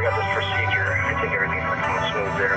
I got this procedure. I think everything's looking smooth there,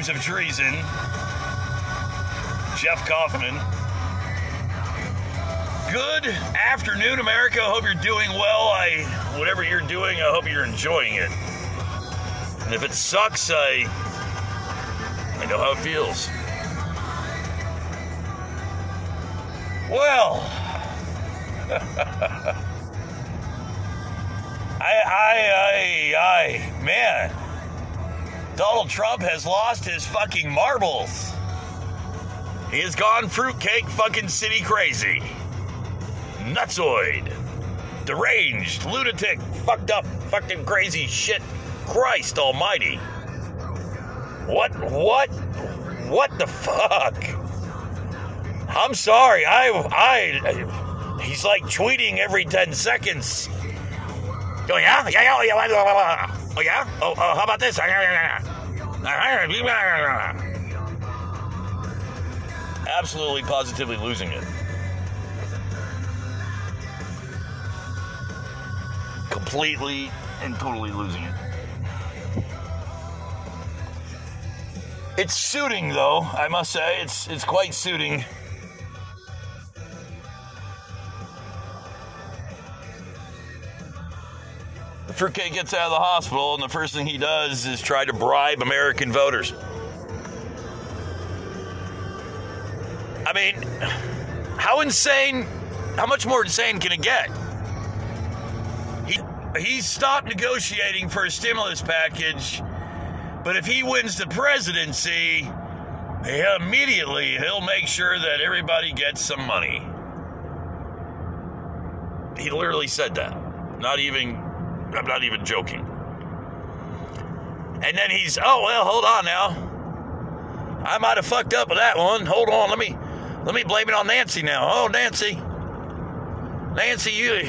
times of treason, Jeff Kaufman. Good afternoon, America. Hope you're doing well. I, whatever you're doing, I hope you're enjoying it. And if it sucks, I I know how it feels. Well, I, I, I, I, man, Donald Trump has lost his fucking marbles. He has gone fruitcake fucking city crazy. Nutsoid. Deranged, lunatic, fucked up, fucking crazy shit. Christ almighty. What, what, what the fuck? I'm sorry. I, I, he's like tweeting every 10 seconds. Oh, yeah? Yeah, yeah, yeah, yeah. Oh, yeah? Oh, oh how about this? Absolutely, positively losing it. Completely and totally losing it. It's suiting, though. I must say, it's it's quite suiting. The gets out of the hospital, and the first thing he does is try to bribe American voters. I mean, how insane? How much more insane can it get? He he stopped negotiating for a stimulus package. But if he wins the presidency, immediately he'll make sure that everybody gets some money. He literally said that. Not even, I'm not even joking. And then he's, oh, well, hold on now. I might have fucked up with that one. Hold on, let me, let me blame it on Nancy now. Oh, Nancy. Nancy, you,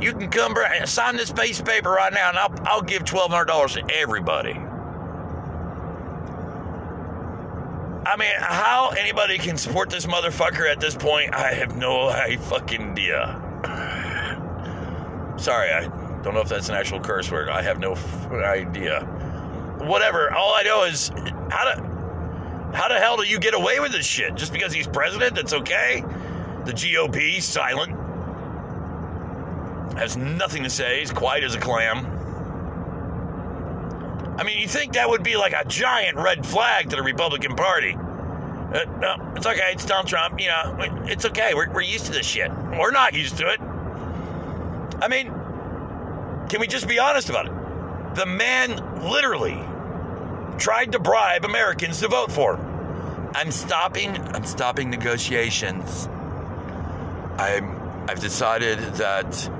you can come sign this piece of paper right now, and I'll, I'll give $1,200 to everybody. I mean, how anybody can support this motherfucker at this point, I have no fucking idea. Sorry, I don't know if that's an actual curse word. I have no f- idea. Whatever. All I know is how to how the hell do you get away with this shit? Just because he's president, that's okay? The GOP silent. Has nothing to say. He's quiet as a clam. I mean, you think that would be like a giant red flag to the Republican Party. Uh, no, it's okay. It's Donald Trump. You know, it's okay. We're, we're used to this shit. We're not used to it. I mean, can we just be honest about it? The man literally tried to bribe Americans to vote for him. I'm stopping. I'm stopping negotiations. I'm. I've decided that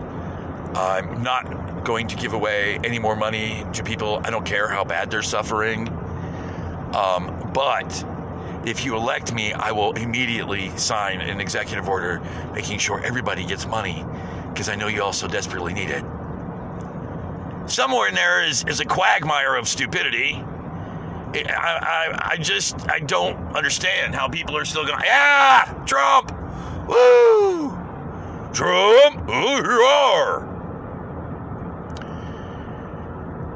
I'm not going to give away any more money to people. I don't care how bad they're suffering. Um, but if you elect me, I will immediately sign an executive order making sure everybody gets money because I know you all so desperately need it. Somewhere in there is, is a quagmire of stupidity. I, I, I just, I don't understand how people are still going, yeah, Trump, woo, Trump, who you are.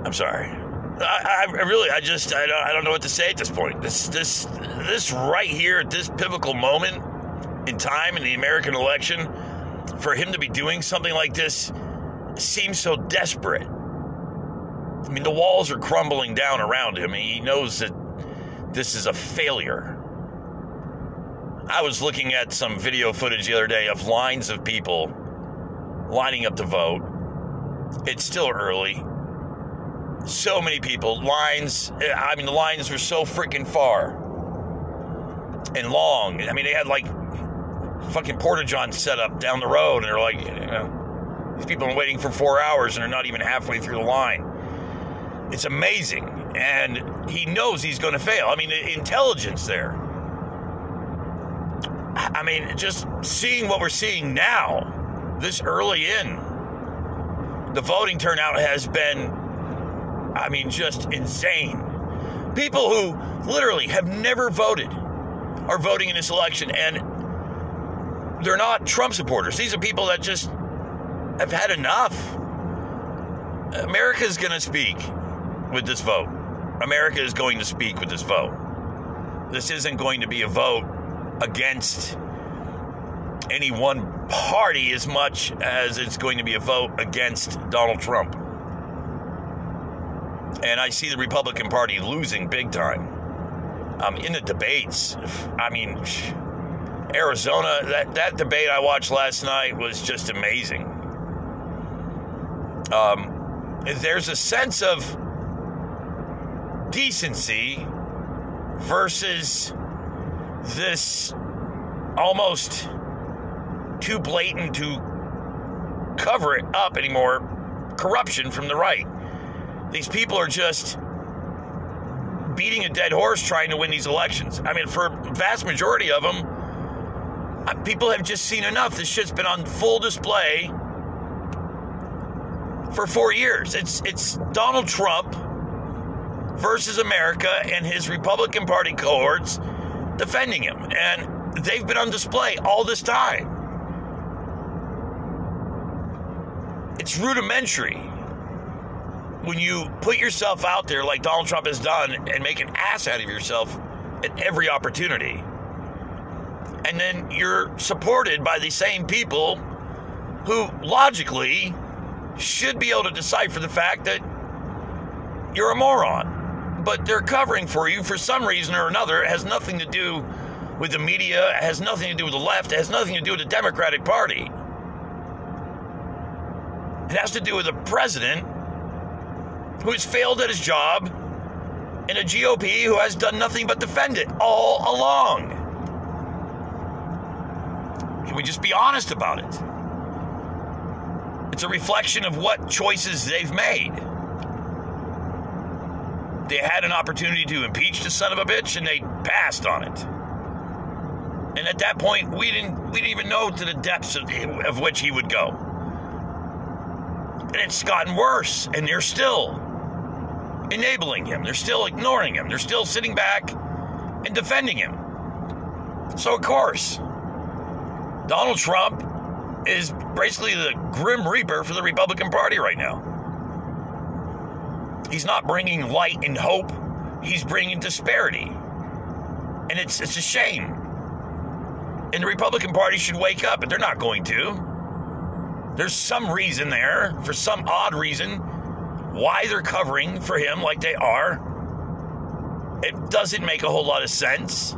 I'm sorry. I, I really, I just, I don't, I don't know what to say at this point. This, this, this right here at this pivotal moment in time in the American election, for him to be doing something like this seems so desperate. I mean, the walls are crumbling down around him. He knows that this is a failure. I was looking at some video footage the other day of lines of people lining up to vote. It's still early. So many people, lines, eh, I mean, the lines were so freaking far and long. I mean, they had like fucking Porta John set up down the road, and they're like, you know, these people are waiting for four hours and they're not even halfway through the line. It's amazing. And he knows he's going to fail. I mean, intelligence there. I mean, just seeing what we're seeing now, this early in, the voting turnout has been, I mean, just insane. People who literally have never voted are voting in this election, and they're not Trump supporters. These are people that just have had enough. America's going to speak with this vote. America is going to speak with this vote. This isn't going to be a vote against any one party as much as it's going to be a vote against Donald Trump. And I see the Republican Party losing big time. Um, in the debates, I mean, Arizona, that, that debate I watched last night was just amazing. Um, there's a sense of decency versus this almost too blatant to cover it up anymore corruption from the right. These people are just beating a dead horse trying to win these elections. I mean, for vast majority of them, people have just seen enough. This shit's been on full display for four years. It's it's Donald Trump versus America and his Republican Party cohorts defending him. And they've been on display all this time. It's rudimentary when you put yourself out there like Donald Trump has done and make an ass out of yourself at every opportunity. And then you're supported by the same people who logically should be able to decipher the fact that you're a moron. But they're covering for you for some reason or another. It has nothing to do with the media, it has nothing to do with the left, it has nothing to do with the Democratic Party. It has to do with a president who has failed at his job and a GOP who has done nothing but defend it all along. Can we just be honest about it? It's a reflection of what choices they've made. They had an opportunity to impeach the son of a bitch and they passed on it. And at that point, we didn't we didn't even know to the depths of, of which he would go. And it's gotten worse, and they're still enabling him. They're still ignoring him. They're still sitting back and defending him. So, of course, Donald Trump is basically the grim reaper for the Republican Party right now. He's not bringing light and hope, he's bringing disparity. And it's, it's a shame. And the Republican Party should wake up, but they're not going to. There's some reason there, for some odd reason, why they're covering for him like they are. It doesn't make a whole lot of sense.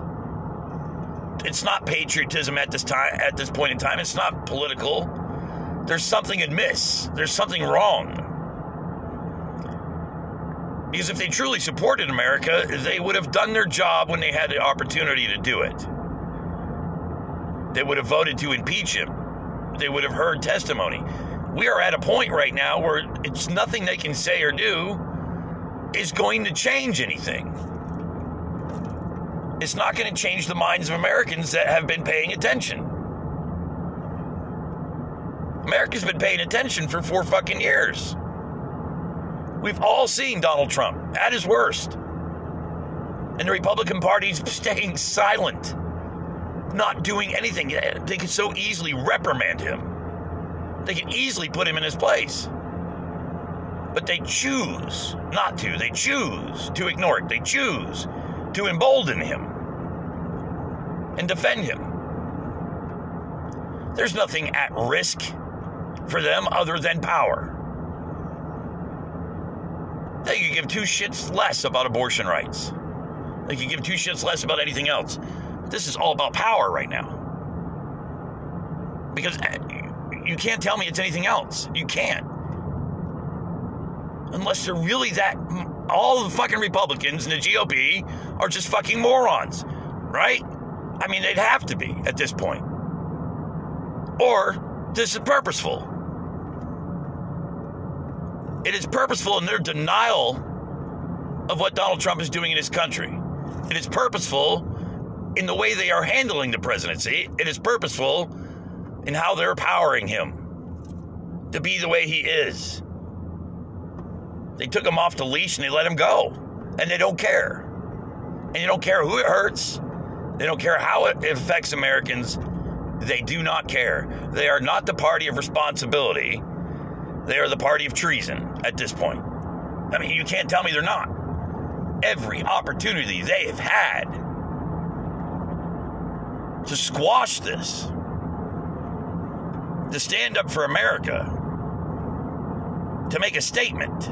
It's not patriotism at this time at this point in time. It's not political. There's something amiss. There's something wrong. Because if they truly supported America, they would have done their job when they had the opportunity to do it. They would have voted to impeach him. They would have heard testimony. We are at a point right now where it's nothing they can say or do is going to change anything. It's not going to change the minds of Americans that have been paying attention. America's been paying attention for four fucking years. We've all seen Donald Trump at his worst. And the Republican Party's staying silent, not doing anything. They could so easily reprimand him, they could easily put him in his place. But they choose not to. They choose to ignore it. They choose to embolden him and defend him. There's nothing at risk for them other than power. They could give two shits less about abortion rights. They could give two shits less about anything else. This is all about power right now. Because uh, you can't tell me it's anything else. You can't. Unless they're really that. All the fucking Republicans and the GOP are just fucking morons, right? I mean, they'd have to be at this point. Or this is purposeful. It is purposeful in their denial of what Donald Trump is doing in his country. It is purposeful in the way they are handling the presidency. It is purposeful in how they're powering him to be the way he is. They took him off the leash and they let him go. And they don't care. And they don't care who it hurts. They don't care how it affects Americans. They do not care. They are not the party of responsibility. They are the party of treason at this point. I mean, you can't tell me they're not. Every opportunity they have had to squash this, to stand up for America, to make a statement,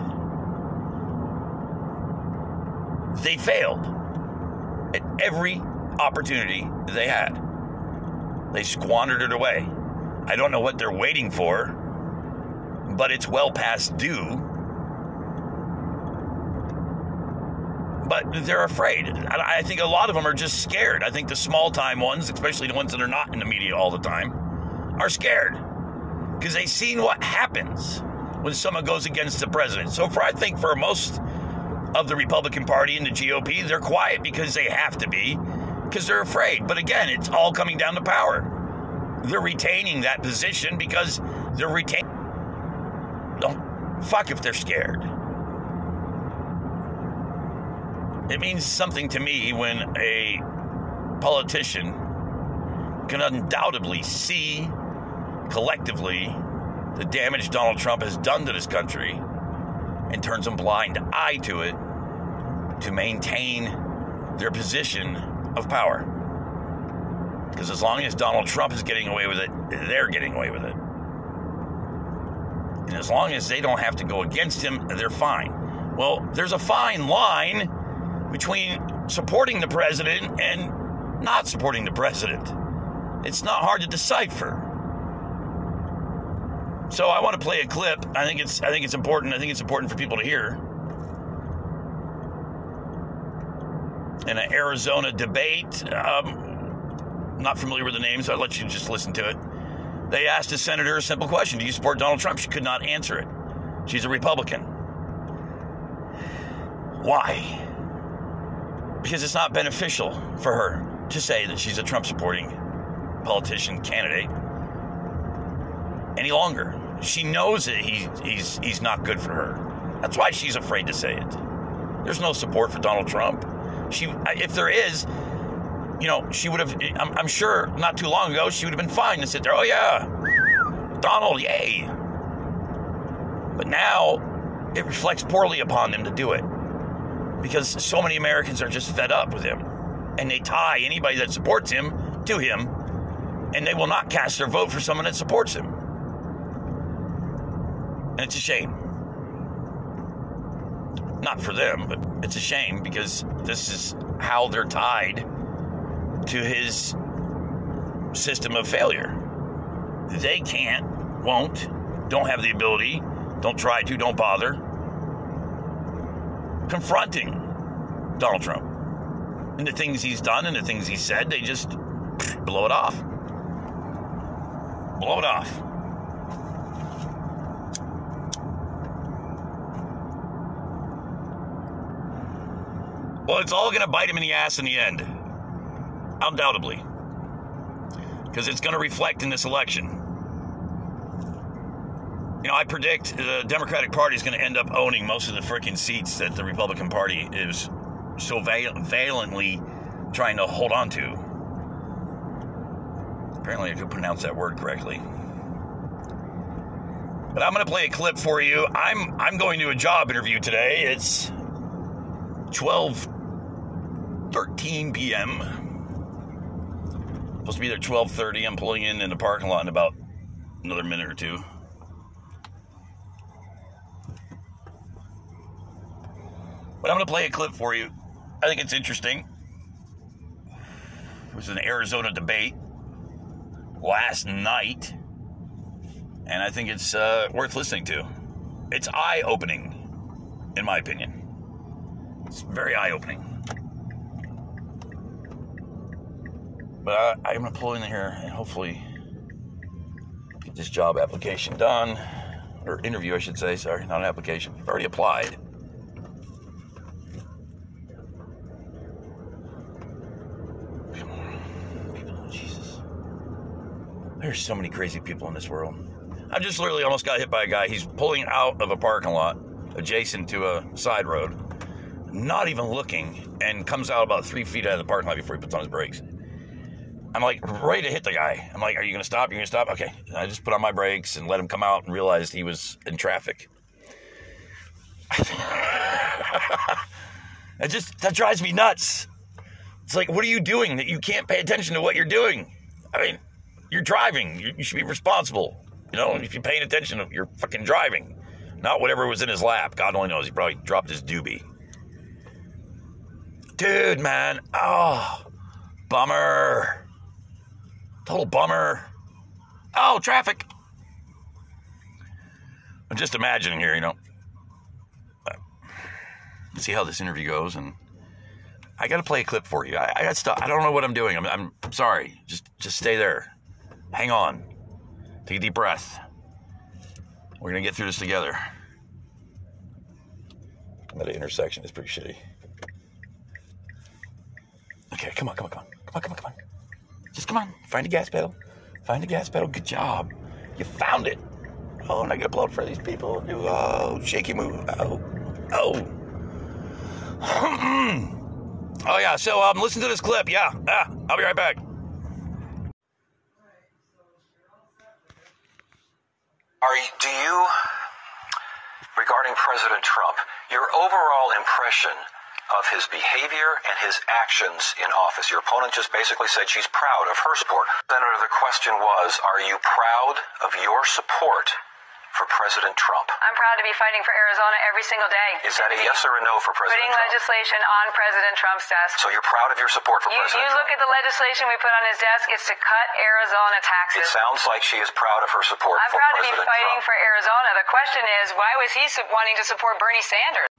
they failed at every opportunity they had. They squandered it away. I don't know what they're waiting for, but it's well past due. But they're afraid. I think a lot of them are just scared. I think the small time ones, especially the ones that are not in the media all the time, are scared because they've seen what happens when someone goes against the president. So, for I think for most of the Republican Party and the GOP, they're quiet because they have to be, because they're afraid. But again, it's all coming down to power. They're retaining that position because they're retaining. Fuck if they're scared. It means something to me when a politician can undoubtedly see collectively the damage Donald Trump has done to this country and turns a blind eye to it to maintain their position of power. Because as long as Donald Trump is getting away with it, they're getting away with it. And as long as they don't have to go against him, they're fine. Well, there's a fine line between supporting the president and not supporting the president. It's not hard to decipher. So I want to play a clip. I think it's I think it's important. I think it's important for people to hear. In an Arizona debate, um, not familiar with the name, so I'll let you just listen to it. They asked a senator a simple question: Do you support Donald Trump? She could not answer it. She's a Republican. Why? Because it's not beneficial for her to say that she's a Trump supporting politician candidate any longer. She knows that he, he's he's not good for her. That's why she's afraid to say it. There's no support for Donald Trump. She, if there is, you know, she would have. I'm, I'm sure not too long ago she would have been fine to sit there. Oh yeah, Donald, yay. But now it reflects poorly upon them to do it because so many Americans are just fed up with him, and they tie anybody that supports him to him, and they will not cast their vote for someone that supports him. And it's a shame. Not for them, but it's a shame because this is how they're tied to his system of failure. They can't, won't, don't have the ability, don't try to, don't bother confronting Donald Trump. And the things he's done and the things he said, they just blow it off. Blow it off. Well, it's all going to bite him in the ass in the end. Undoubtedly. Because it's going to reflect in this election. You know, I predict the Democratic Party is going to end up owning most of the freaking seats that the Republican Party is so val- valiantly trying to hold on to. Apparently, I could pronounce that word correctly. But I'm going to play a clip for you. I'm I'm going to a job interview today. It's 12 13 p.m. Supposed to be there 12:30. I'm pulling in in the parking lot in about another minute or two. But I'm going to play a clip for you. I think it's interesting. It was an Arizona debate last night, and I think it's uh, worth listening to. It's eye opening, in my opinion. It's very eye opening. But I, I'm going to pull in here and hopefully get this job application done, or interview, I should say. Sorry, not an application. I've already applied. There's so many crazy people in this world. I just literally almost got hit by a guy. He's pulling out of a parking lot adjacent to a side road, not even looking, and comes out about three feet out of the parking lot before he puts on his brakes. I'm like ready to hit the guy. I'm like, "Are you gonna stop? You're gonna stop?" Okay. And I just put on my brakes and let him come out and realized he was in traffic. it just that drives me nuts. It's like, what are you doing that you can't pay attention to what you're doing? I mean, you're driving. You, you should be responsible. You know, if you're paying attention, you're fucking driving, not whatever was in his lap. God only knows. He probably dropped his doobie. Dude, man. Oh, bummer. Total bummer. Oh, traffic. I'm just imagining here, you know. Uh, see how this interview goes, and I got to play a clip for you. I, I got stuff. I don't know what I'm doing. I'm, I'm sorry. Just, just stay there. Hang on. Take a deep breath. We're gonna get through this together. That intersection is pretty shitty. Okay, come on, come on, come on, come on, come on, come on. Just come on, find a gas pedal. Find a gas pedal. Good job. You found it. Oh, and I gotta blow for these people. Oh, shaky move. Oh, oh. oh yeah. So um, listen to this clip. Yeah. Ah, I'll be right back. Are you, do you, regarding President Trump, your overall impression of his behavior and his actions in office? Your opponent just basically said she's proud of her support. Senator, the question was, are you proud of your support for President Trump? I'm proud to be fighting for Arizona every single day. Is that a yes or a no for President Putting Trump? legislation on President Trump's desk. So you're proud of your support for You, President you Trump? look at the legislation we put on his desk, it's to cut Arizona taxes. it sounds like she is proud of her support I'm proud to be fighting Trump. for Arizona. The question is, why was he wanting to support Bernie Sanders?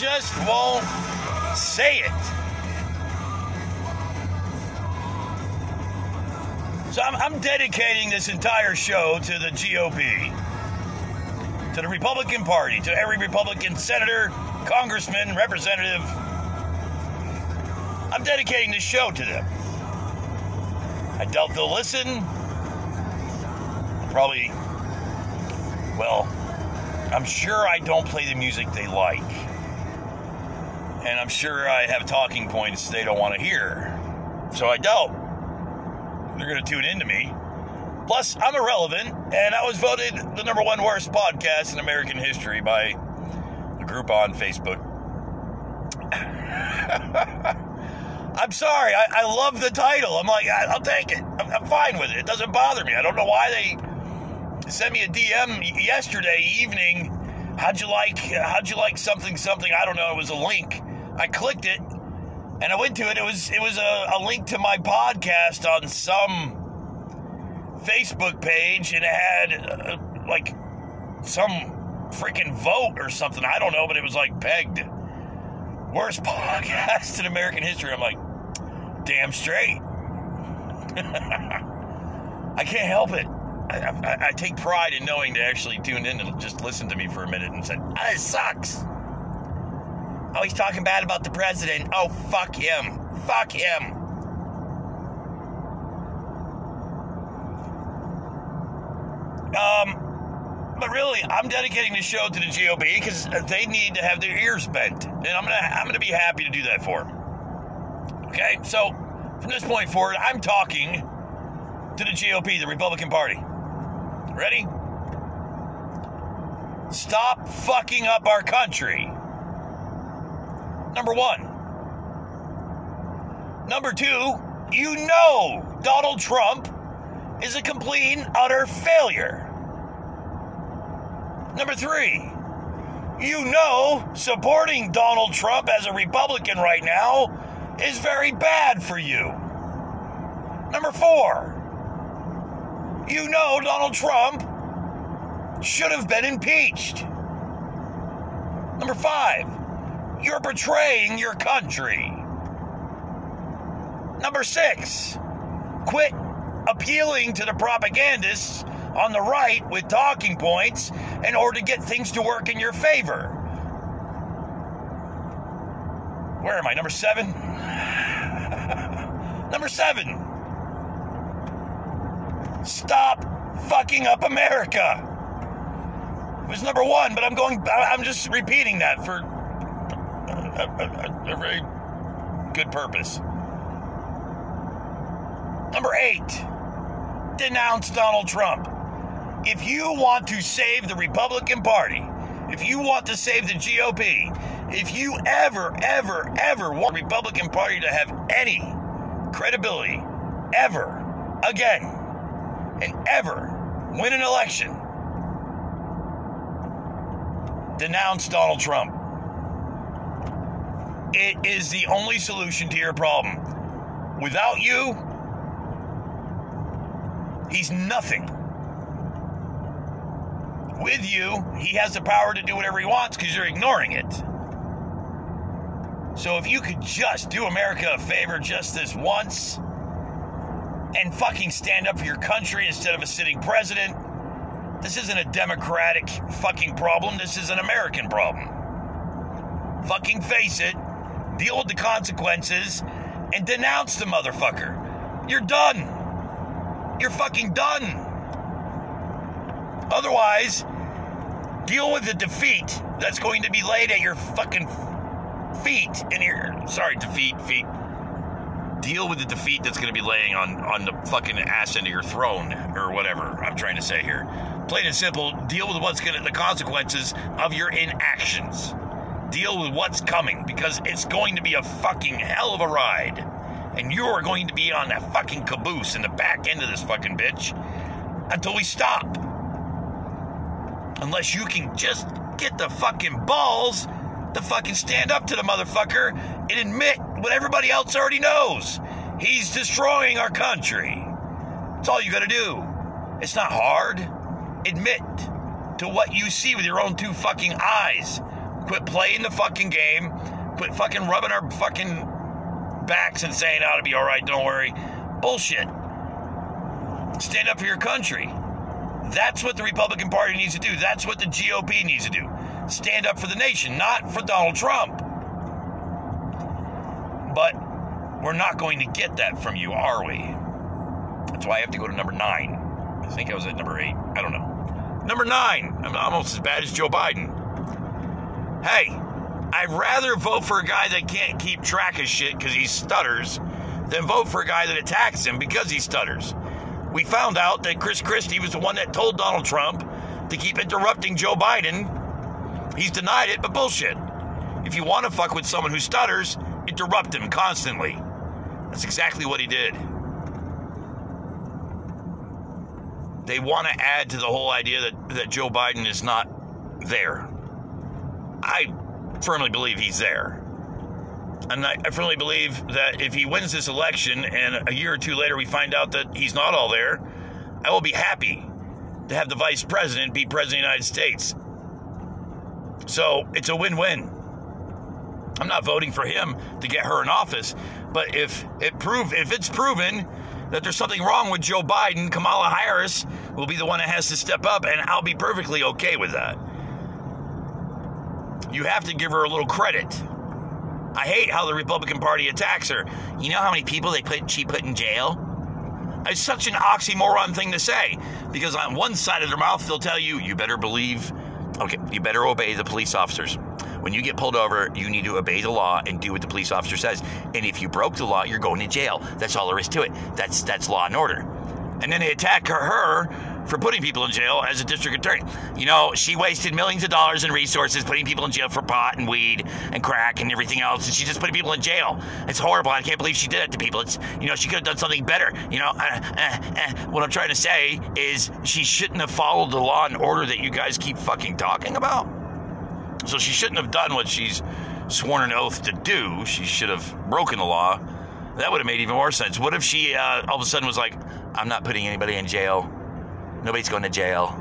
Just won't say it. So I'm, I'm dedicating this entire show to the GOP, to the Republican Party, to every Republican senator, congressman, representative. I'm dedicating this show to them. I doubt they'll listen. Probably, well, I'm sure I don't play the music they like. And I'm sure I have talking points they don't want to hear. So I doubt they're going to tune into me. Plus, I'm irrelevant, and I was voted the number one worst podcast in American history by a group on Facebook. I'm sorry. I, I, love the title. I'm like, I, will take it. I'm, I'm, fine with it. It doesn't bother me. I don't know why they sent me a DM yesterday evening. How'd you like? How'd you like something? Something? I don't know. It was a link. I clicked it, and I went to it. It was it was a, a link to my podcast on some Facebook page, and it had uh, like some freaking vote or something. I don't know, but it was like pegged worst podcast in American history. I'm like, damn straight. I can't help it. I, I, I, take pride in knowing they actually tuned in and just listened to me for a minute and said, it sucks. Oh, he's talking bad about the president. Oh, fuck him. Fuck him. Um, but really, I'm dedicating the show to the GOP because they need to have their ears bent, and I'm gonna I'm gonna be happy to do that for them. Okay, so from this point forward, I'm talking to the GOP, the Republican Party. Ready? Stop fucking up our country. Number one. Number two, you know Donald Trump is a complete and utter failure. Number three, you know supporting Donald Trump as a Republican right now is very bad for you. Number four, you know Donald Trump should have been impeached. Number five, you're betraying your country. Number six, quit appealing to the propagandists on the right with talking points in order to get things to work in your favor. Where am I? Number seven? Number seven. Stop fucking up America. It was number one, but I'm going, I'm just repeating that for a, a, a very good purpose. Number eight, denounce Donald Trump. If you want to save the Republican Party, if you want to save the GOP, if you ever, ever, ever want the Republican Party to have any credibility ever again and ever win an election, denounce Donald Trump. It is the only solution to your problem. Without you, he's nothing. With you, he has the power to do whatever he wants because you're ignoring it. So if you could just do America a favor just this once and fucking stand up for your country instead of a sitting president, this isn't a democratic fucking problem. This is an American problem. Fucking face it deal with the consequences, and denounce the motherfucker. You're done. You're fucking done. Otherwise, deal with the defeat that's going to be laid at your fucking feet in your sorry, defeat feet. Deal with the defeat that's going to be laying on on the fucking ass end of your throne or whatever I'm trying to say here. Plain and simple, deal with what's going to the consequences of your inactions deal with what's coming because it's going to be a fucking hell of a ride. And you are going to be on that fucking caboose in the back end of this fucking bitch until we stop. Unless you can just get the fucking balls to fucking stand up to the motherfucker and admit what everybody else already knows. He's destroying our country. That's all you gotta do. It's not hard. Admit to what you see with your own two fucking eyes. Quit playing the fucking game. Quit fucking rubbing our fucking backs and saying, oh, it'll be all right, don't worry. Bullshit. Stand up for your country. That's what the Republican Party needs to do. That's what the GOP needs to do. Stand up for the nation, not for Donald Trump. But we're not going to get that from you, are we? That's why I have to go to number nine. I think I was at number eight. I don't know. Number nine. I'm almost as bad as Joe Biden. Hey, I'd rather vote for a guy that can't keep track of shit because he stutters than vote for a guy that attacks him because he stutters. We found out that Chris Christie was the one that told Donald Trump to keep interrupting Joe Biden. He's denied it, but bullshit. If you want to fuck with someone who stutters, interrupt him constantly. That's exactly what he did. They want to add to the whole idea that, that Joe Biden is not there. I firmly believe he's there. And I, I firmly believe that if he wins this election and a year or two later we find out that he's not all there, I will be happy to have the vice president be president of the United States. So it's a win win. I'm not voting for him to get her in office, but if it prove if it's proven that there's something wrong with Joe Biden, Kamala Harris will be the one that has to step up, and I'll be perfectly okay with that. You have to give her a little credit. I hate how the Republican Party attacks her. You know how many people they put she put in jail? It's such an oxymoron thing to say because on one side of their mouth they'll tell you you better believe, okay, you better obey the police officers. When you get pulled over, you need to obey the law and do what the police officer says. And if you broke the law, you're going to jail. That's all there is to it. That's that's law and order. And then they attack her, her for putting people in jail as a district attorney. You know, she wasted millions of dollars in resources putting people in jail for pot and weed and crack and everything else, and she just put people in jail. It's horrible. I can't believe she did it to people. It's you know she could have done something better. You know, uh, uh, uh, what I'm trying to say is she shouldn't have followed the law and order that you guys keep fucking talking about. So she shouldn't have done what she's sworn an oath to do. She should have broken the law. That would have made even more sense. What if she uh, all of a sudden was like, I'm not putting anybody in jail. Nobody's going to jail.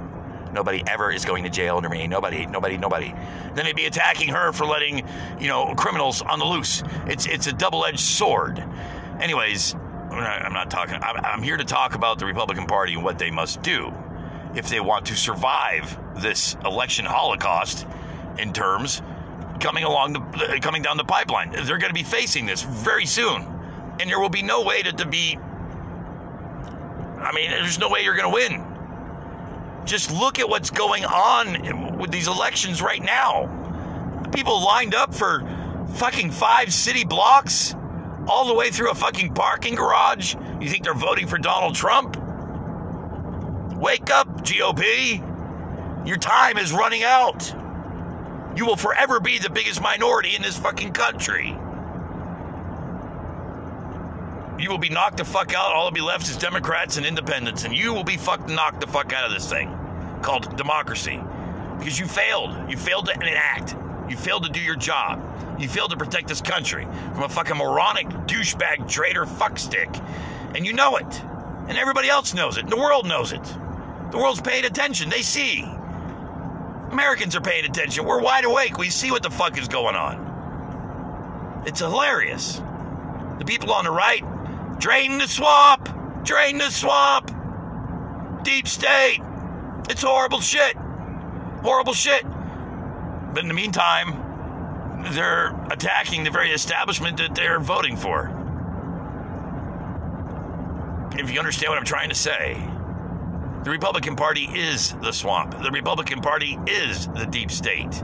Nobody ever is going to jail under me. Nobody, nobody, nobody. Then they'd be attacking her for letting, you know, criminals on the loose. It's it's a double-edged sword. Anyways, I'm not, talking. I'm, I'm here to talk about the Republican Party and what they must do if they want to survive this election holocaust in terms coming along the uh, coming down the pipeline. They're going to be facing this very soon, and there will be no way to, to be. I mean, there's no way you're going to win. Just look at what's going on with these elections right now. People lined up for fucking five city blocks, all the way through a fucking parking garage. You think they're voting for Donald Trump? Wake up, GOP. Your time is running out. You will forever be the biggest minority in this fucking country. You will be knocked the fuck out. All that'll be left is Democrats and independents, and you will be fucked knocked the fuck out of this thing called democracy. Because you failed. You failed to enact. You failed to do your job. You failed to protect this country from a fucking moronic douchebag traitor fuckstick. And you know it. And everybody else knows it. The world knows it. The world's paying attention. They see. Americans are paying attention. We're wide awake. We see what the fuck is going on. It's hilarious. The people on the right, drain the swamp, drain the swamp. Deep state. It's horrible shit. Horrible shit. But in the meantime, they're attacking the very establishment that they're voting for. If you understand what I'm trying to say, the Republican Party is the swamp. The Republican Party is the deep state.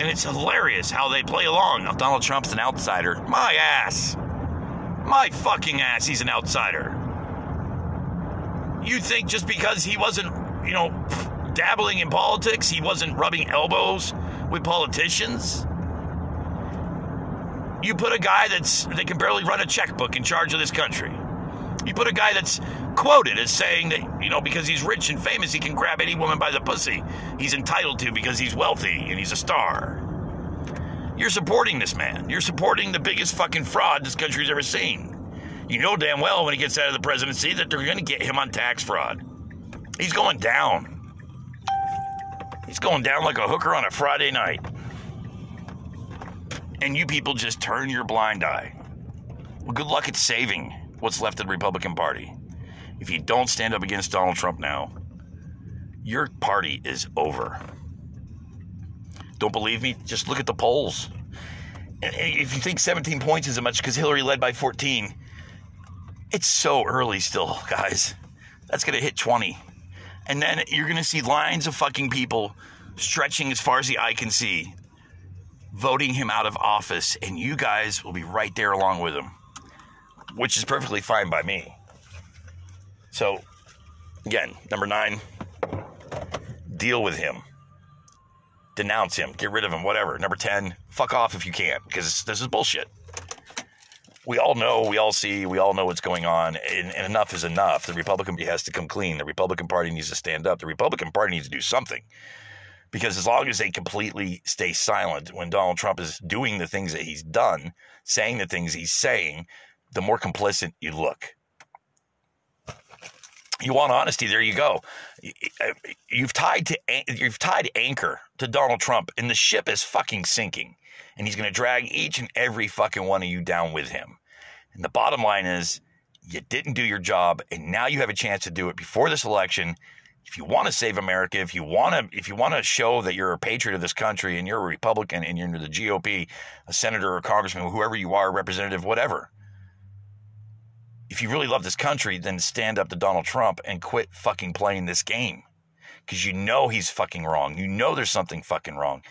And it's hilarious how they play along. Now, Donald Trump's an outsider. My ass. My fucking ass, he's an outsider. You think just because he wasn't, you know, dabbling in politics, he wasn't rubbing elbows with politicians? You put a guy that's that can barely run a checkbook in charge of this country. You put a guy that's quoted as saying that, you know, because he's rich and famous, he can grab any woman by the pussy. He's entitled to because he's wealthy and he's a star. You're supporting this man. You're supporting the biggest fucking fraud this country's ever seen. You know damn well when he gets out of the presidency that they're going to get him on tax fraud. He's going down. He's going down like a hooker on a Friday night. And you people just turn your blind eye. Well, good luck at saving what's left of the Republican Party. If you don't stand up against Donald Trump now, your party is over. Don't believe me? Just look at the polls. And If you think 17 points isn't much because Hillary led by 14, it's so early still, guys. That's going to hit 20. And then you're going to see lines of fucking people stretching as far as the eye can see, voting him out of office, and you guys will be right there along with him, which is perfectly fine by me. So, again, number nine, deal with him. Denounce him, get rid of him, whatever. Number 10, fuck off if you can't, because this is bullshit. We all know, we all see, we all know what's going on, and, and enough is enough. The Republican Party has to come clean. The Republican Party needs to stand up. The Republican Party needs to do something. Because as long as they completely stay silent when Donald Trump is doing the things that he's done, saying the things he's saying, the more complicit you look. You want honesty there you go. Uh, you've tied to you've tied anchor to Donald Trump and the ship is fucking sinking and he's going to drag each and every fucking one of you down with him. And the bottom line is you didn't do your job and now you have a chance to do it before this election. If you want to save America if you want to if you want to show that you're a patriot of this country and you're a Republican and you're the GOP a senator or a congressman whoever you are representative whatever if you really love this country, then stand up to Donald Trump and quit fucking playing this game. Because you know he's fucking wrong. You know there's something fucking wrong.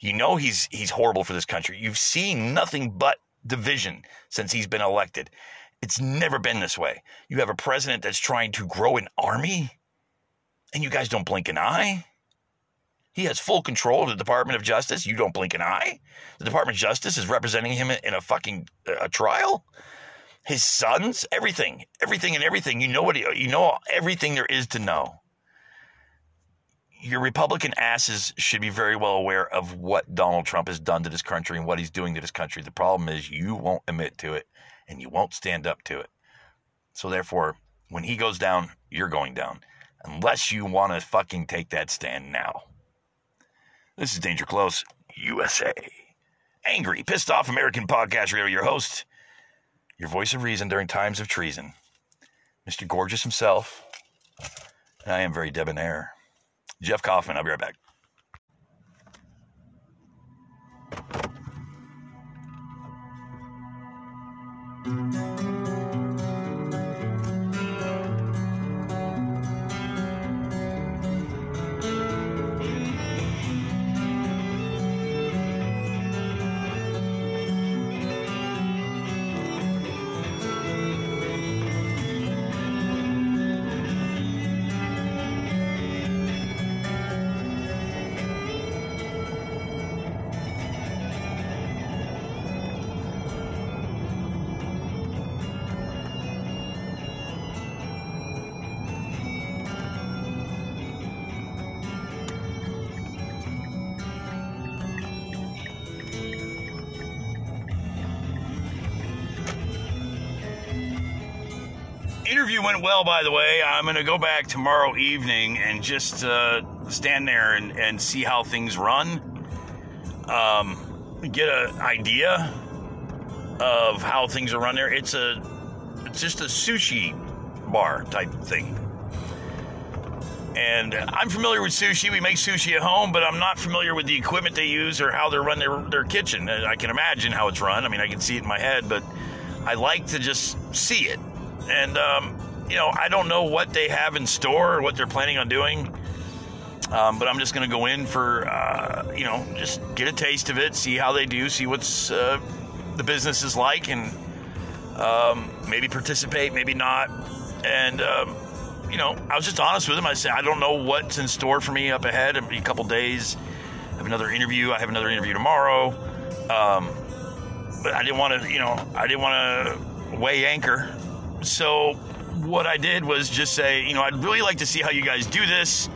You know he's he's horrible for this country. You've seen nothing but division since he's been elected. It's never been this way. You have a president that's trying to grow an army, and you guys don't blink an eye. He has full control of the Department of Justice. You don't blink an eye. The Department of Justice is representing him in a fucking a trial his sons, everything, everything and everything. You know what you know everything there is to know. Your Republican asses should be very well aware of what Donald Trump has done to this country and what he's doing to this country. The problem is you won't admit to it and you won't stand up to it. So therefore, when he goes down, you're going down. Unless you want to fucking take that stand now. This is Danger Close, USA. Angry, pissed off American podcast radio, your host, your voice of reason during times of treason, Mr. Gorgeous himself, I am very debonair. Jeff Kaufman, I'll be right back. Interview went well, by the way. I'm going to go back tomorrow evening and just uh, stand there and, and see how things run. Um, get an idea of how things are run there. It's a, it's just a sushi bar type thing. And I'm familiar with sushi. We make sushi at home, but I'm not familiar with the equipment they use or how they run their, their kitchen. I can imagine how it's run. I mean, I can see it in my head, but I like to just see it. And, um, you know, I don't know what they have in store or what they're planning on doing. Um, but I'm just going to go in for, uh, you know, just get a taste of it, see how they do, see what's uh, the business is like, and um, maybe participate, maybe not. And, um, you know, I was just honest with him. I said, I don't know what's in store for me up ahead. A couple days, I have another interview. I have another interview tomorrow. Um, but I didn't want to, you know, I didn't want to weigh anchor. So what I did was just say, you know, I'd really like to see how you guys do this.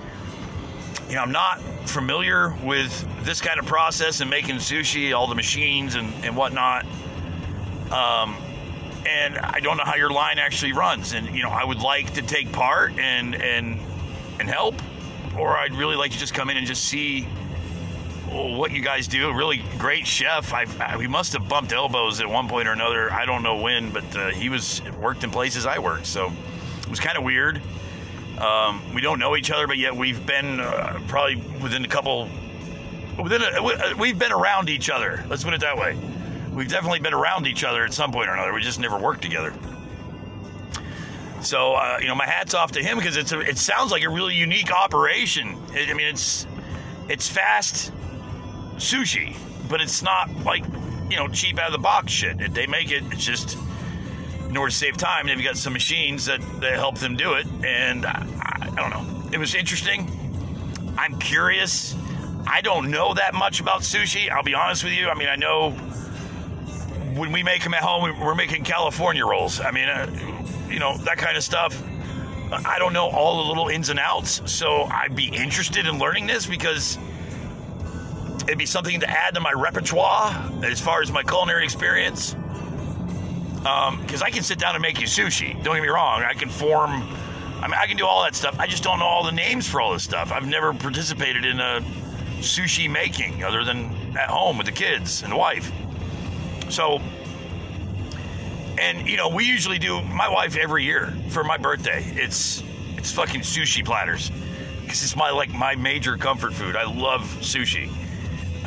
You know, I'm not familiar with this kind of process and making sushi, all the machines and, and whatnot. Um, and I don't know how your line actually runs. And you know, I would like to take part and and and help, or I'd really like to just come in and just see what you guys do. Really great chef. I, I we must have bumped elbows at one point or another. I don't know when, but uh, he was worked in places I worked, so it was kind of weird. Um, we don't know each other, but yet we've been uh, probably within a couple. Within a, uh, we've been around each other. Let's put it that way. We've definitely been around each other at some point or another. We just never worked together. So uh, you know, my hats off to him because it's a, it sounds like a really unique operation. I mean, it's it's fast sushi, but it's not like you know cheap out of the box shit. They make it. It's just in order to save time, they've got some machines that, that help them do it. And I, I don't know. It was interesting. I'm curious. I don't know that much about sushi. I'll be honest with you. I mean, I know when we make them at home, we're making California rolls. I mean, uh, you know, that kind of stuff. I don't know all the little ins and outs, so I'd be interested in learning this because it'd be something to add to my repertoire as far as my culinary experience. Because um, I can sit down and make you sushi. Don't get me wrong. I can form. I mean, I can do all that stuff. I just don't know all the names for all this stuff. I've never participated in a sushi making other than at home with the kids and the wife. So and you know, we usually do my wife every year for my birthday. It's it's fucking sushi platters because it's my like my major comfort food. I love sushi.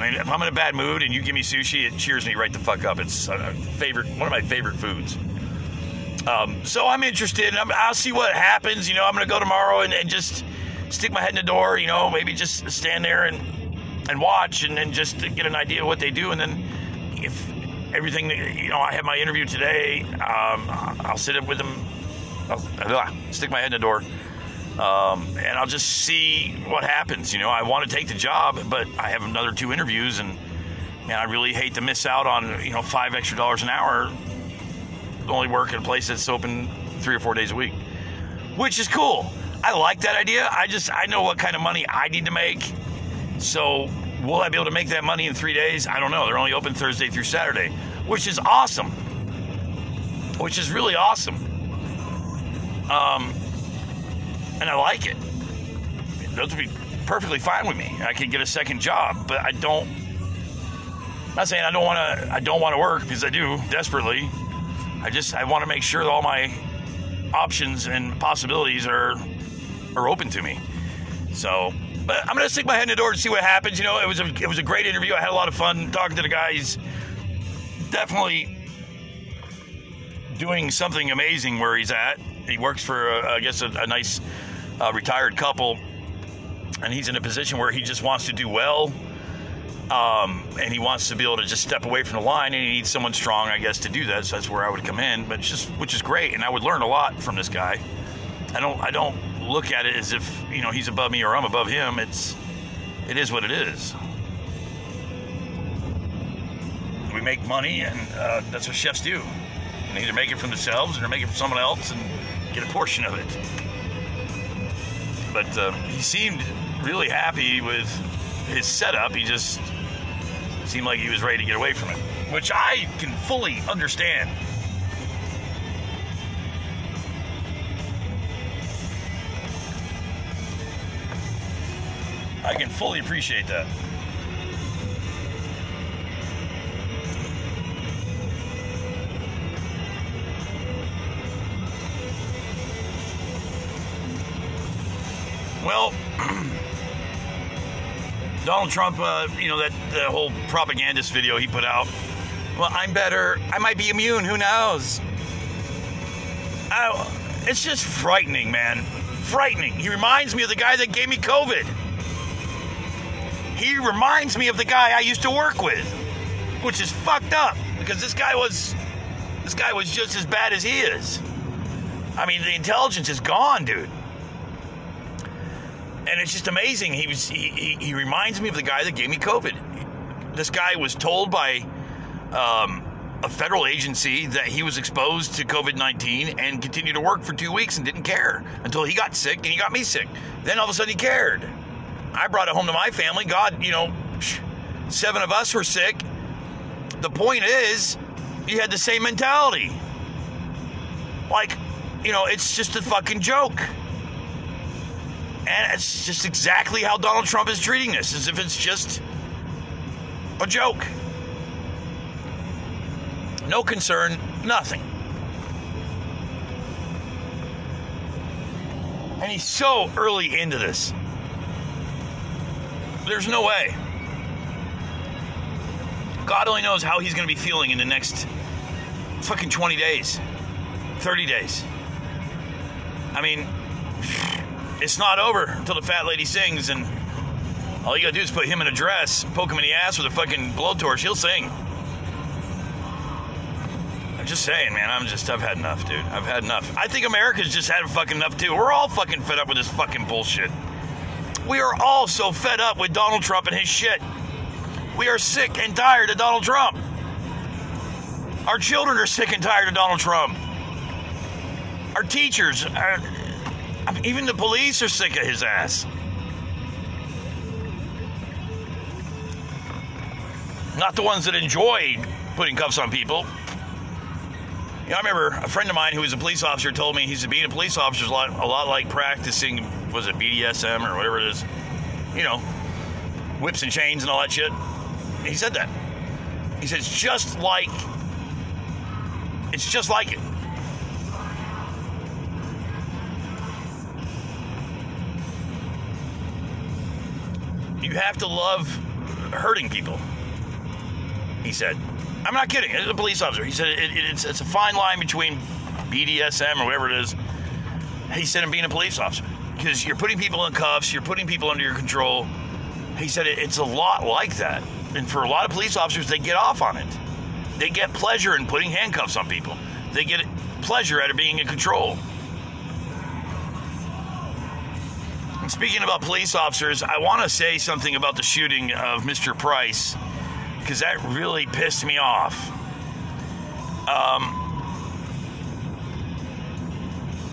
I mean, if I'm in a bad mood and you give me sushi, it cheers me right the fuck up. It's a favorite, one of my favorite foods. Um, so I'm interested. i will see what happens. You know, I'm going to go tomorrow and, and, just stick my head in the door. You know, maybe just stand there and and watch and just get an idea of what they do. And then if everything. You know, I have my interview today. Um, I'll sit up with them. I'll, uh, stick my head in the door, um, and I'll just see what happens. You know, I want to take the job, but I have another two interviews, and man, I really hate to miss out on you know five extra dollars an hour. Only work at a place that's open three or four days a week, which is cool. I like that idea. I just I know what kind of money I need to make, so Will I be able to make that money in three days? I don't know. They're only open Thursday through Saturday, which is awesome. Which is really awesome. Um, and I like it. Those would be perfectly fine with me. I could get a second job, but I don't. I'm not saying I don't want to. I don't want to work because I do desperately. I just I want to make sure that all my options and possibilities are are open to me. So but I'm to stick my head in the door and see what happens. You know, it was a it was a great interview. I had a lot of fun talking to the guys. Definitely doing something amazing where he's at. He works for, uh, I guess, a, a nice uh, retired couple, and he's in a position where he just wants to do well. Um, and he wants to be able to just step away from the line, and he needs someone strong, I guess, to do that. So that's where I would come in, but just which is great, and I would learn a lot from this guy. I don't, I don't look at it as if you know he's above me or I'm above him. It's it is what it is. We make money, and uh, that's what chefs do. They either make it for themselves or make it for someone else and get a portion of it. But uh, he seemed really happy with his setup. He just seemed like he was ready to get away from it, which I can fully understand. I can fully appreciate that. Donald Trump, uh, you know, that the whole propagandist video he put out. Well, I'm better. I might be immune. Who knows? I, it's just frightening, man. Frightening. He reminds me of the guy that gave me COVID he reminds me of the guy I used to work with, which is fucked up because this guy was this guy was just as bad as he is. I mean, the intelligence is gone, dude. And it's just amazing. He was he, he, reminds me of the guy that gave me COVID. This guy was told by um, a federal agency that he was exposed to COVID 19 and continued to work for two weeks and didn't care until he got sick and he got me sick. Then all of a sudden he cared. I brought it home to my family. God, you know, seven of us were sick. The point is, he had the same mentality. Like, you know, it's just a fucking joke. And it's just exactly how Donald Trump is treating this, as if it's just A joke. No concern, nothing. And he's so early into this. There's no way. God only knows how he's going to be feeling in the next fucking 20 days, 30 days. I mean, it's not over until the fat lady sings, and all you gotta do is put him in a dress, poke him in the ass with a fucking blowtorch, he'll sing. I'm just saying, man, I'm just, I've had enough, dude. I've had enough. I think America's just had fucking enough, too. We're all fucking fed up with this fucking bullshit. We are all so fed up with Donald Trump and his shit. We are sick and tired of Donald Trump. Our children are sick and tired of Donald Trump. Our teachers, are, Mean, even the police are sick of his ass. Not the ones that enjoy putting cuffs on people. You know, I remember a friend of mine who was a police officer told me he's being a police officer is a lot, a lot like practicing, was it BDSM or whatever it is? You know, whips and chains and all that shit. He said that. He said it's just like, it's just like it. You have to love hurting people. He said. I'm not kidding. It's a police officer. He said it, it, it's, it's a fine line between BDSM or whatever it is. He said and being a police officer because you're putting people in cuffs, you're putting people under your control. He said it, it's a lot like that, and for a lot of police officers, they get off on it. They get pleasure in putting handcuffs on people. They get pleasure out of being in control. Speaking about police officers, I want to say something about the shooting of Mr. Price because that really pissed me off. Um,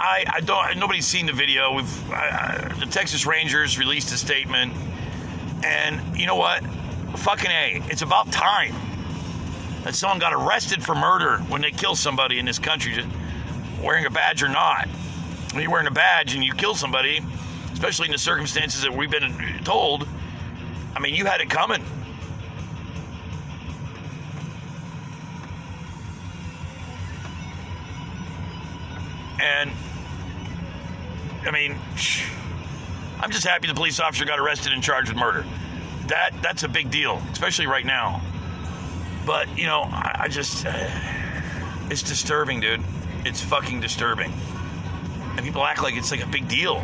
I, I don't. Nobody's seen the video. We've I, I, the Texas Rangers released a statement, and you know what? Fucking a. It's about time that someone got arrested for murder when they kill somebody in this country, wearing a badge or not. When you're wearing a badge and you kill somebody, especially in the circumstances that we've been told, I mean, you had it coming. And I mean, I'm just happy the police officer got arrested and charged with murder. That that's a big deal, especially right now. But you know, I, I just uh, it's disturbing, dude. It's fucking disturbing. And people act like it's like a big deal.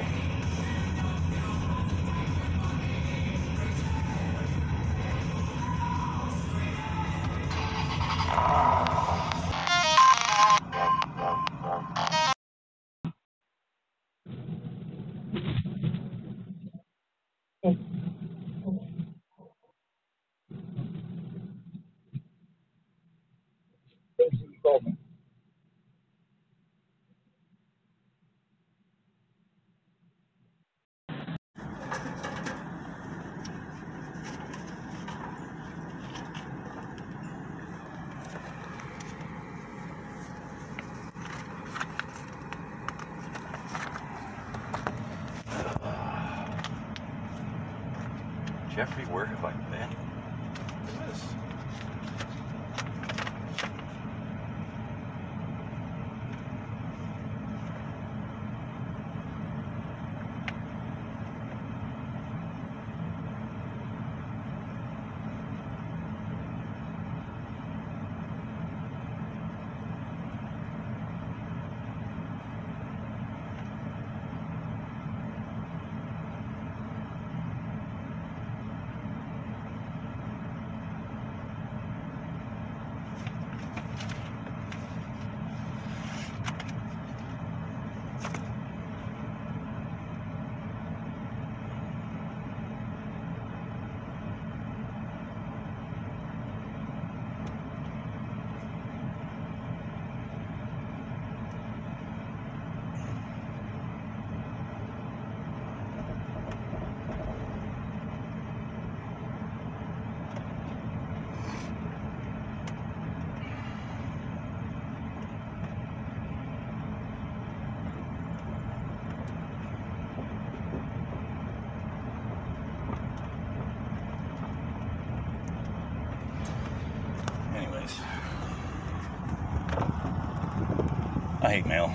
Hate mail.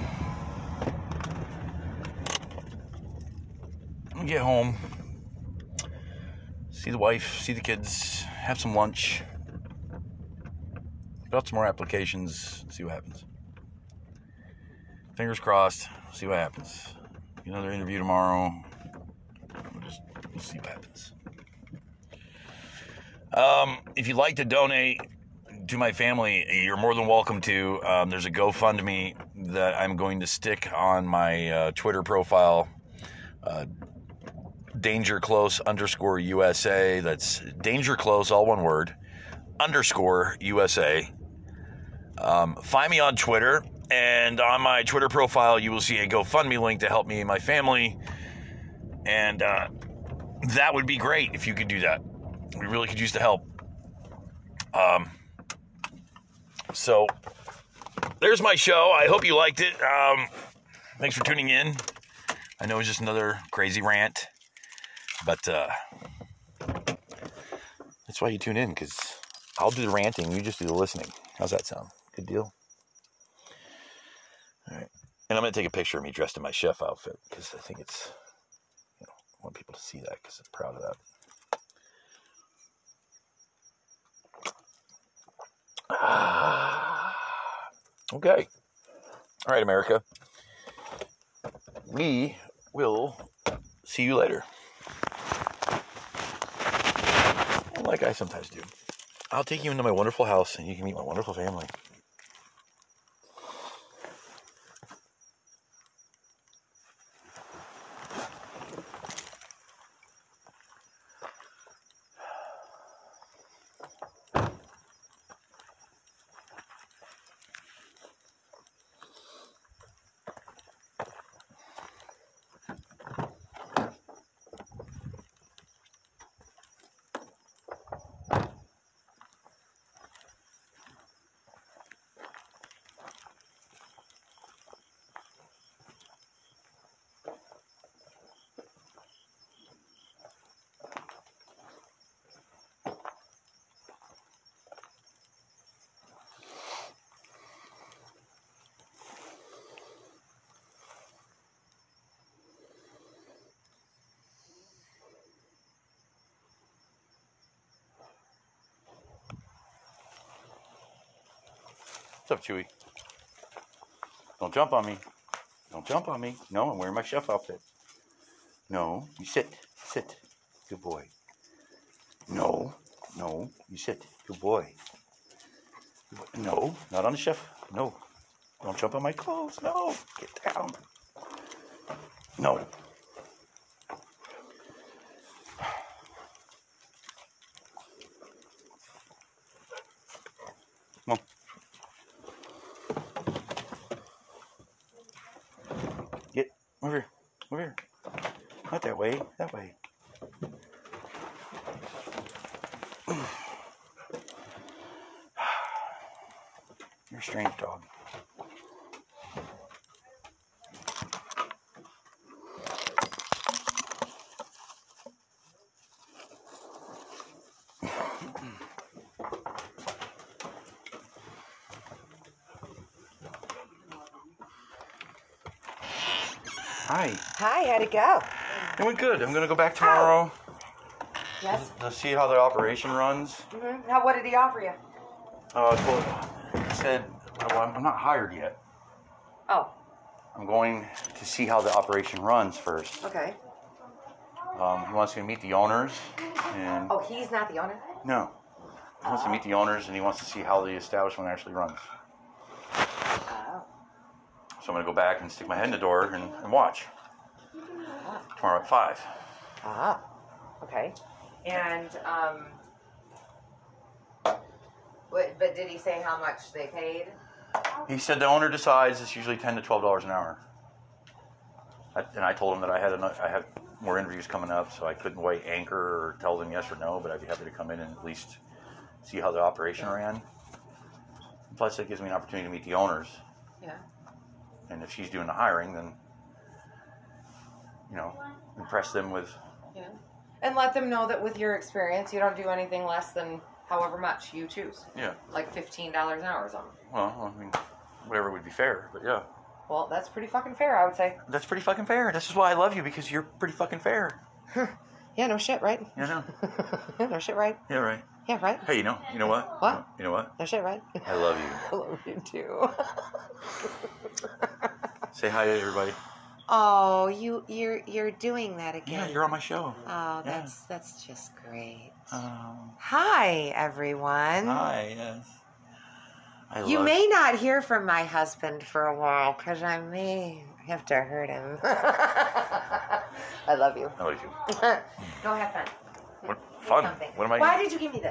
I'm gonna get home, see the wife, see the kids, have some lunch, put out some more applications, see what happens. Fingers crossed, see what happens. Another interview tomorrow. We'll just we'll see what happens. Um, if you'd like to donate to my family, you're more than welcome to. Um, there's a GoFundMe that I'm going to stick on my uh, Twitter profile. Uh, Danger Close underscore USA. That's Danger Close, all one word, underscore USA. Um, find me on Twitter, and on my Twitter profile, you will see a GoFundMe link to help me and my family. And uh, that would be great if you could do that. We really could use the help. Um, so there's my show. I hope you liked it. Um, thanks for tuning in. I know it's just another crazy rant, but uh, that's why you tune in because I'll do the ranting, you just do the listening. How's that sound? Good deal. All right, and I'm gonna take a picture of me dressed in my chef outfit because I think it's, you know, I want people to see that because I'm proud of that. okay. All right, America. We will see you later. Like I sometimes do. I'll take you into my wonderful house and you can meet my wonderful family. What's up, Chewy? Don't jump on me. Don't jump on me. No, I'm wearing my chef outfit. No, you sit. Sit. Good boy. No, no, you sit. Good boy. Good boy. No, not on the chef. No. Don't jump on my clothes. No. Get down. No. Come on. Get over here. Over here. Not that way. That way. You're a strange dog. Hi. How'd it go? It went good. I'm gonna go back tomorrow. Yes. to see how the operation runs. hmm Now, what did he offer you? Uh, well, he said, well, I'm I'm not hired yet. Oh, I'm going to see how the operation runs first. okay. Um, he wants me to meet the owners, and Oh, he's not the owner? no, he wants to meet the owners, and he wants to see how the establishment actually runs. Oh. So I'm gonna go back and stick my head in the door and, and watch tomorrow at five. Ah, okay. And, um, but, but did he say how much they paid? He said the owner decides it's usually ten to twelve dollars an hour. I, and I told him that I had enough, I had more interviews coming up, so I couldn't wait anchor or tell them yes or no, but I'd be happy to come in and at least see how the operation ran. Plus, it gives me an opportunity to meet the owners, Yeah. and if she's doing the hiring, then you know, impress them with Yeah. And let them know that with your experience, you don't do anything less than however much you choose. yeah. Like $15 an hour or something. Well, I mean, whatever would be fair, but yeah. Well, that's pretty fucking fair, I would say. That's pretty fucking fair. This is why I love you because you're pretty fucking fair. Yeah, no shit, right? You know? yeah, no shit, right? Yeah, right. Yeah, right? Hey, you know, you know what? What? You know what? No shit, right? I love you. I love you too. Say hi to everybody. Oh, you you're you're doing that again. Yeah, you're on my show. Oh, Yeah. that's that's just great. Um, Hi, everyone. hi. Yes. I You love may not hear from my husband for a while because I may have to hurt him. I love you. I love you. Go have fun. What, fun. What am I? Why did you give me this?